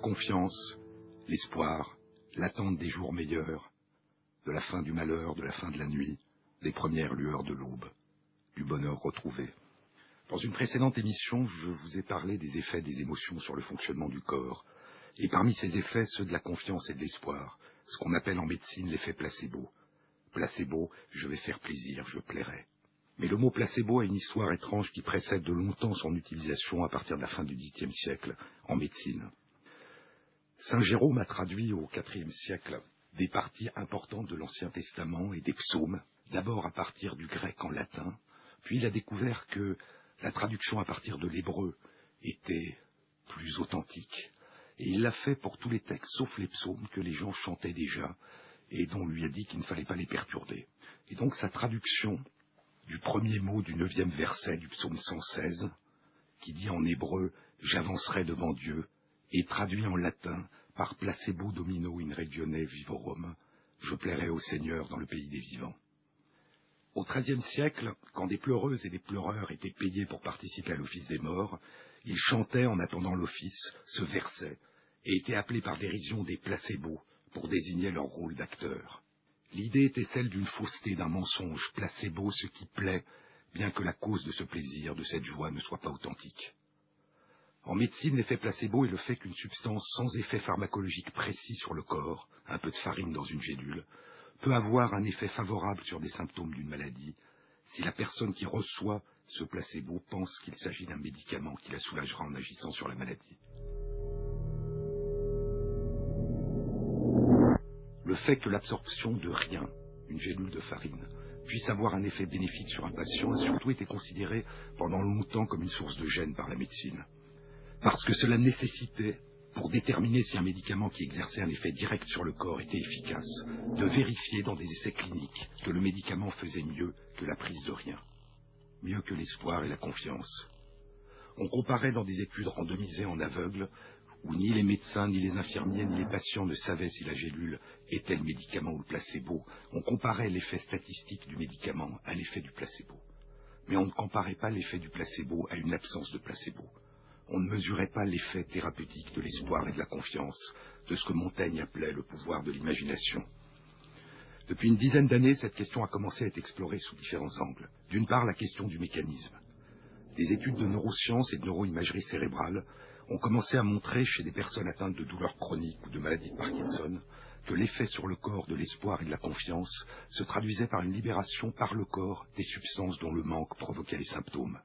Confiance, l'espoir, l'attente des jours meilleurs, de la fin du malheur, de la fin de la nuit, des premières lueurs de l'aube, du bonheur retrouvé. Dans une précédente émission, je vous ai parlé des effets des émotions sur le fonctionnement du corps, et parmi ces effets, ceux de la confiance et de l'espoir, ce qu'on appelle en médecine l'effet placebo. Placebo, je vais faire plaisir, je plairai. Mais le mot placebo a une histoire étrange qui précède de longtemps son utilisation à partir de la fin du Xe siècle en médecine. Saint Jérôme a traduit au IVe siècle des parties importantes de l'Ancien Testament et des psaumes, d'abord à partir du grec en latin, puis il a découvert que la traduction à partir de l'hébreu était plus authentique, et il l'a fait pour tous les textes, sauf les psaumes que les gens chantaient déjà, et dont on lui a dit qu'il ne fallait pas les perturber. Et donc sa traduction du premier mot du neuvième verset du psaume 116, qui dit en hébreu J'avancerai devant Dieu, et traduit en latin par placebo domino in regione vivorum, je plairai au Seigneur dans le pays des vivants. Au XIIIe siècle, quand des pleureuses et des pleureurs étaient payés pour participer à l'office des morts, ils chantaient en attendant l'office ce verset et étaient appelés par dérision des placebos pour désigner leur rôle d'acteur. L'idée était celle d'une fausseté, d'un mensonge, placebo, ce qui plaît, bien que la cause de ce plaisir, de cette joie, ne soit pas authentique. En médecine, l'effet placebo est le fait qu'une substance sans effet pharmacologique précis sur le corps, un peu de farine dans une gélule, peut avoir un effet favorable sur des symptômes d'une maladie si la personne qui reçoit ce placebo pense qu'il s'agit d'un médicament qui la soulagera en agissant sur la maladie. Le fait que l'absorption de rien, une gélule de farine, puisse avoir un effet bénéfique sur un patient a surtout été considéré pendant longtemps comme une source de gêne par la médecine. Parce que cela nécessitait, pour déterminer si un médicament qui exerçait un effet direct sur le corps était efficace, de vérifier dans des essais cliniques que le médicament faisait mieux que la prise de rien, mieux que l'espoir et la confiance. On comparait dans des études randomisées en aveugle où ni les médecins, ni les infirmiers, ni les patients ne savaient si la gélule était le médicament ou le placebo. On comparait l'effet statistique du médicament à l'effet du placebo. Mais on ne comparait pas l'effet du placebo à une absence de placebo. On ne mesurait pas l'effet thérapeutique de l'espoir et de la confiance, de ce que Montaigne appelait le pouvoir de l'imagination. Depuis une dizaine d'années, cette question a commencé à être explorée sous différents angles. D'une part, la question du mécanisme. Des études de neurosciences et de neuroimagerie cérébrale ont commencé à montrer chez des personnes atteintes de douleurs chroniques ou de maladies de Parkinson que l'effet sur le corps de l'espoir et de la confiance se traduisait par une libération par le corps des substances dont le manque provoquait les symptômes.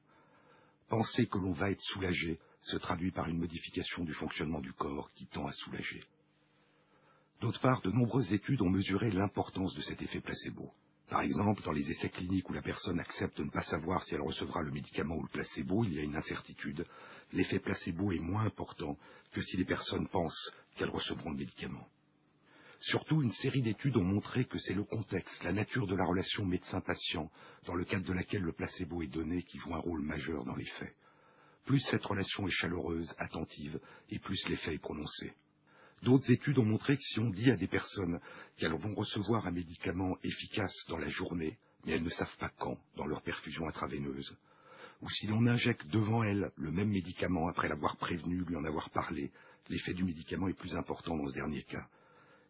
Penser que l'on va être soulagé se traduit par une modification du fonctionnement du corps qui tend à soulager. D'autre part, de nombreuses études ont mesuré l'importance de cet effet placebo. Par exemple, dans les essais cliniques où la personne accepte de ne pas savoir si elle recevra le médicament ou le placebo, il y a une incertitude. L'effet placebo est moins important que si les personnes pensent qu'elles recevront le médicament. Surtout, une série d'études ont montré que c'est le contexte, la nature de la relation médecin-patient, dans le cadre de laquelle le placebo est donné, qui joue un rôle majeur dans les faits. Plus cette relation est chaleureuse, attentive, et plus l'effet est prononcé. D'autres études ont montré que si on dit à des personnes qu'elles vont recevoir un médicament efficace dans la journée, mais elles ne savent pas quand, dans leur perfusion intraveineuse, ou si l'on injecte devant elles le même médicament après l'avoir prévenu, lui en avoir parlé, l'effet du médicament est plus important dans ce dernier cas.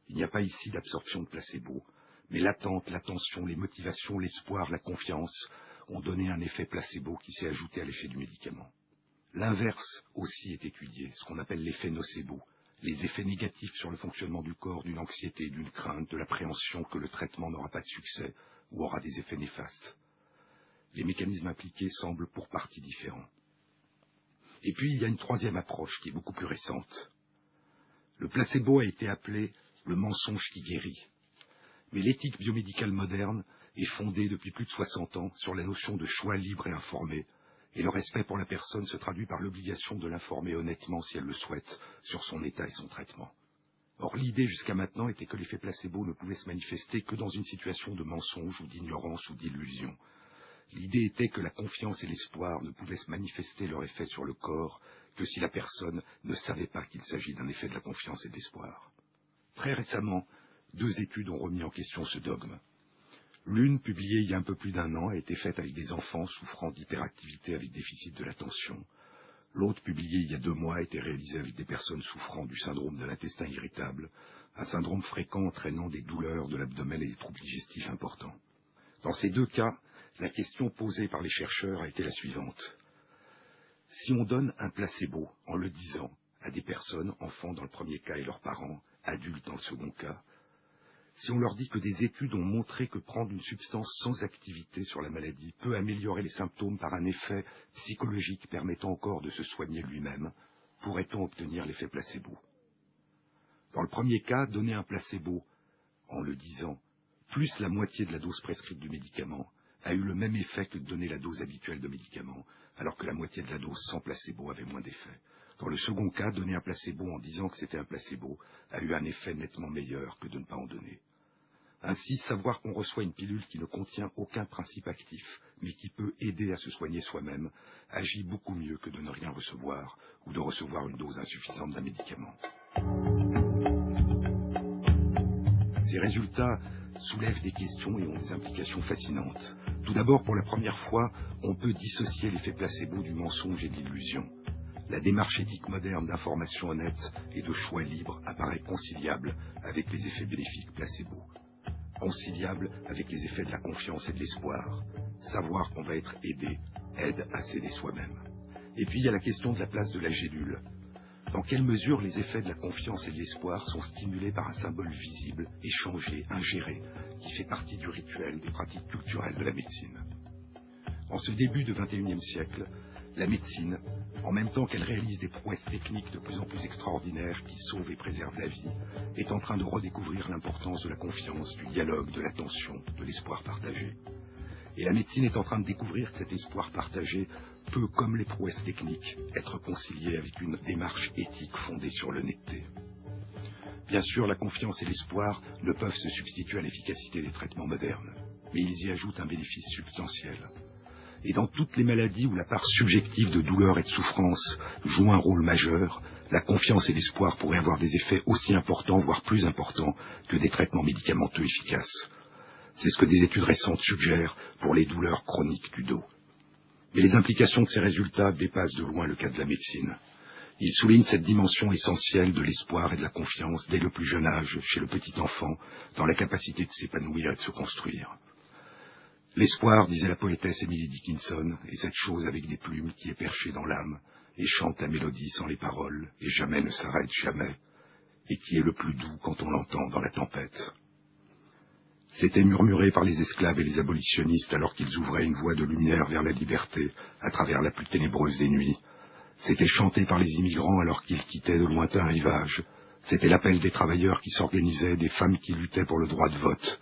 Il n'y a pas ici d'absorption de placebo, mais l'attente, l'attention, les motivations, l'espoir, la confiance ont donné un effet placebo qui s'est ajouté à l'effet du médicament. L'inverse aussi est étudié, ce qu'on appelle l'effet nocebo, les effets négatifs sur le fonctionnement du corps d'une anxiété, d'une crainte, de l'appréhension que le traitement n'aura pas de succès ou aura des effets néfastes. Les mécanismes impliqués semblent pour partie différents. Et puis il y a une troisième approche qui est beaucoup plus récente. Le placebo a été appelé le mensonge qui guérit. Mais l'éthique biomédicale moderne est fondée depuis plus de 60 ans sur la notion de choix libre et informé et le respect pour la personne se traduit par l'obligation de l'informer honnêtement, si elle le souhaite, sur son état et son traitement. Or, l'idée jusqu'à maintenant était que l'effet placebo ne pouvait se manifester que dans une situation de mensonge ou d'ignorance ou d'illusion. L'idée était que la confiance et l'espoir ne pouvaient se manifester leur effet sur le corps que si la personne ne savait pas qu'il s'agit d'un effet de la confiance et de l'espoir. Très récemment, deux études ont remis en question ce dogme. L'une, publiée il y a un peu plus d'un an, a été faite avec des enfants souffrant d'hyperactivité avec déficit de l'attention. L'autre, publié il y a deux mois, a été réalisé avec des personnes souffrant du syndrome de l'intestin irritable, un syndrome fréquent entraînant des douleurs de l'abdomen et des troubles digestifs importants. Dans ces deux cas, la question posée par les chercheurs a été la suivante. Si on donne un placebo en le disant à des personnes, enfants dans le premier cas et leurs parents, adultes dans le second cas, si on leur dit que des études ont montré que prendre une substance sans activité sur la maladie peut améliorer les symptômes par un effet psychologique permettant au corps de se soigner lui-même, pourrait-on obtenir l'effet placebo? Dans le premier cas, donner un placebo en le disant plus la moitié de la dose prescrite du médicament a eu le même effet que de donner la dose habituelle de médicament, alors que la moitié de la dose sans placebo avait moins d'effet. Dans le second cas, donner un placebo en disant que c'était un placebo a eu un effet nettement meilleur que de ne pas en donner. Ainsi, savoir qu'on reçoit une pilule qui ne contient aucun principe actif, mais qui peut aider à se soigner soi-même, agit beaucoup mieux que de ne rien recevoir ou de recevoir une dose insuffisante d'un médicament. Ces résultats soulèvent des questions et ont des implications fascinantes. Tout d'abord, pour la première fois, on peut dissocier l'effet placebo du mensonge et de l'illusion la démarche éthique moderne d'information honnête et de choix libre apparaît conciliable avec les effets bénéfiques placebo, conciliable avec les effets de la confiance et de l'espoir. Savoir qu'on va être aidé aide à s'aider soi-même. Et puis il y a la question de la place de la gélule. Dans quelle mesure les effets de la confiance et de l'espoir sont stimulés par un symbole visible, échangé, ingéré, qui fait partie du rituel des pratiques culturelles de la médecine? En ce début du XXIe siècle, la médecine, en même temps qu'elle réalise des prouesses techniques de plus en plus extraordinaires qui sauvent et préservent la vie, est en train de redécouvrir l'importance de la confiance, du dialogue, de l'attention, de l'espoir partagé. Et la médecine est en train de découvrir que cet espoir partagé peut, comme les prouesses techniques, être concilié avec une démarche éthique fondée sur l'honnêteté. Bien sûr, la confiance et l'espoir ne peuvent se substituer à l'efficacité des traitements modernes, mais ils y ajoutent un bénéfice substantiel et dans toutes les maladies où la part subjective de douleur et de souffrance joue un rôle majeur, la confiance et l'espoir pourraient avoir des effets aussi importants, voire plus importants, que des traitements médicamenteux efficaces. C'est ce que des études récentes suggèrent pour les douleurs chroniques du dos. Mais les implications de ces résultats dépassent de loin le cas de la médecine. Ils soulignent cette dimension essentielle de l'espoir et de la confiance dès le plus jeune âge chez le petit enfant dans la capacité de s'épanouir et de se construire. L'espoir, disait la poétesse Emily Dickinson, est cette chose avec des plumes qui est perchée dans l'âme, et chante la mélodie sans les paroles, et jamais ne s'arrête jamais, et qui est le plus doux quand on l'entend dans la tempête. C'était murmuré par les esclaves et les abolitionnistes alors qu'ils ouvraient une voie de lumière vers la liberté à travers la plus ténébreuse des nuits. C'était chanté par les immigrants alors qu'ils quittaient de lointains rivages. C'était l'appel des travailleurs qui s'organisaient, des femmes qui luttaient pour le droit de vote.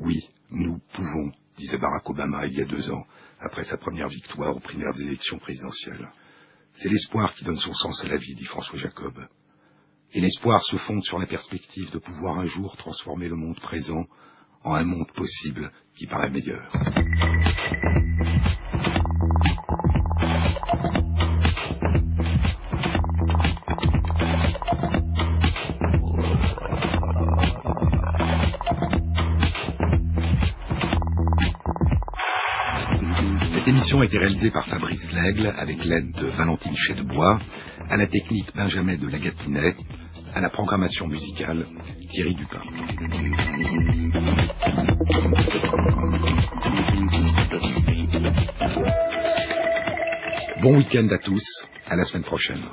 Oui, nous pouvons disait Barack Obama il y a deux ans, après sa première victoire aux primaires des élections présidentielles. C'est l'espoir qui donne son sens à la vie, dit François Jacob. Et l'espoir se fonde sur la perspective de pouvoir un jour transformer le monde présent en un monde possible qui paraît meilleur. L'émission a été réalisée par Fabrice Lègle avec l'aide de Valentine Chedebois, à la technique Benjamin de Lagatinet, à la programmation musicale Thierry Dupin. Bon week-end à tous, à la semaine prochaine.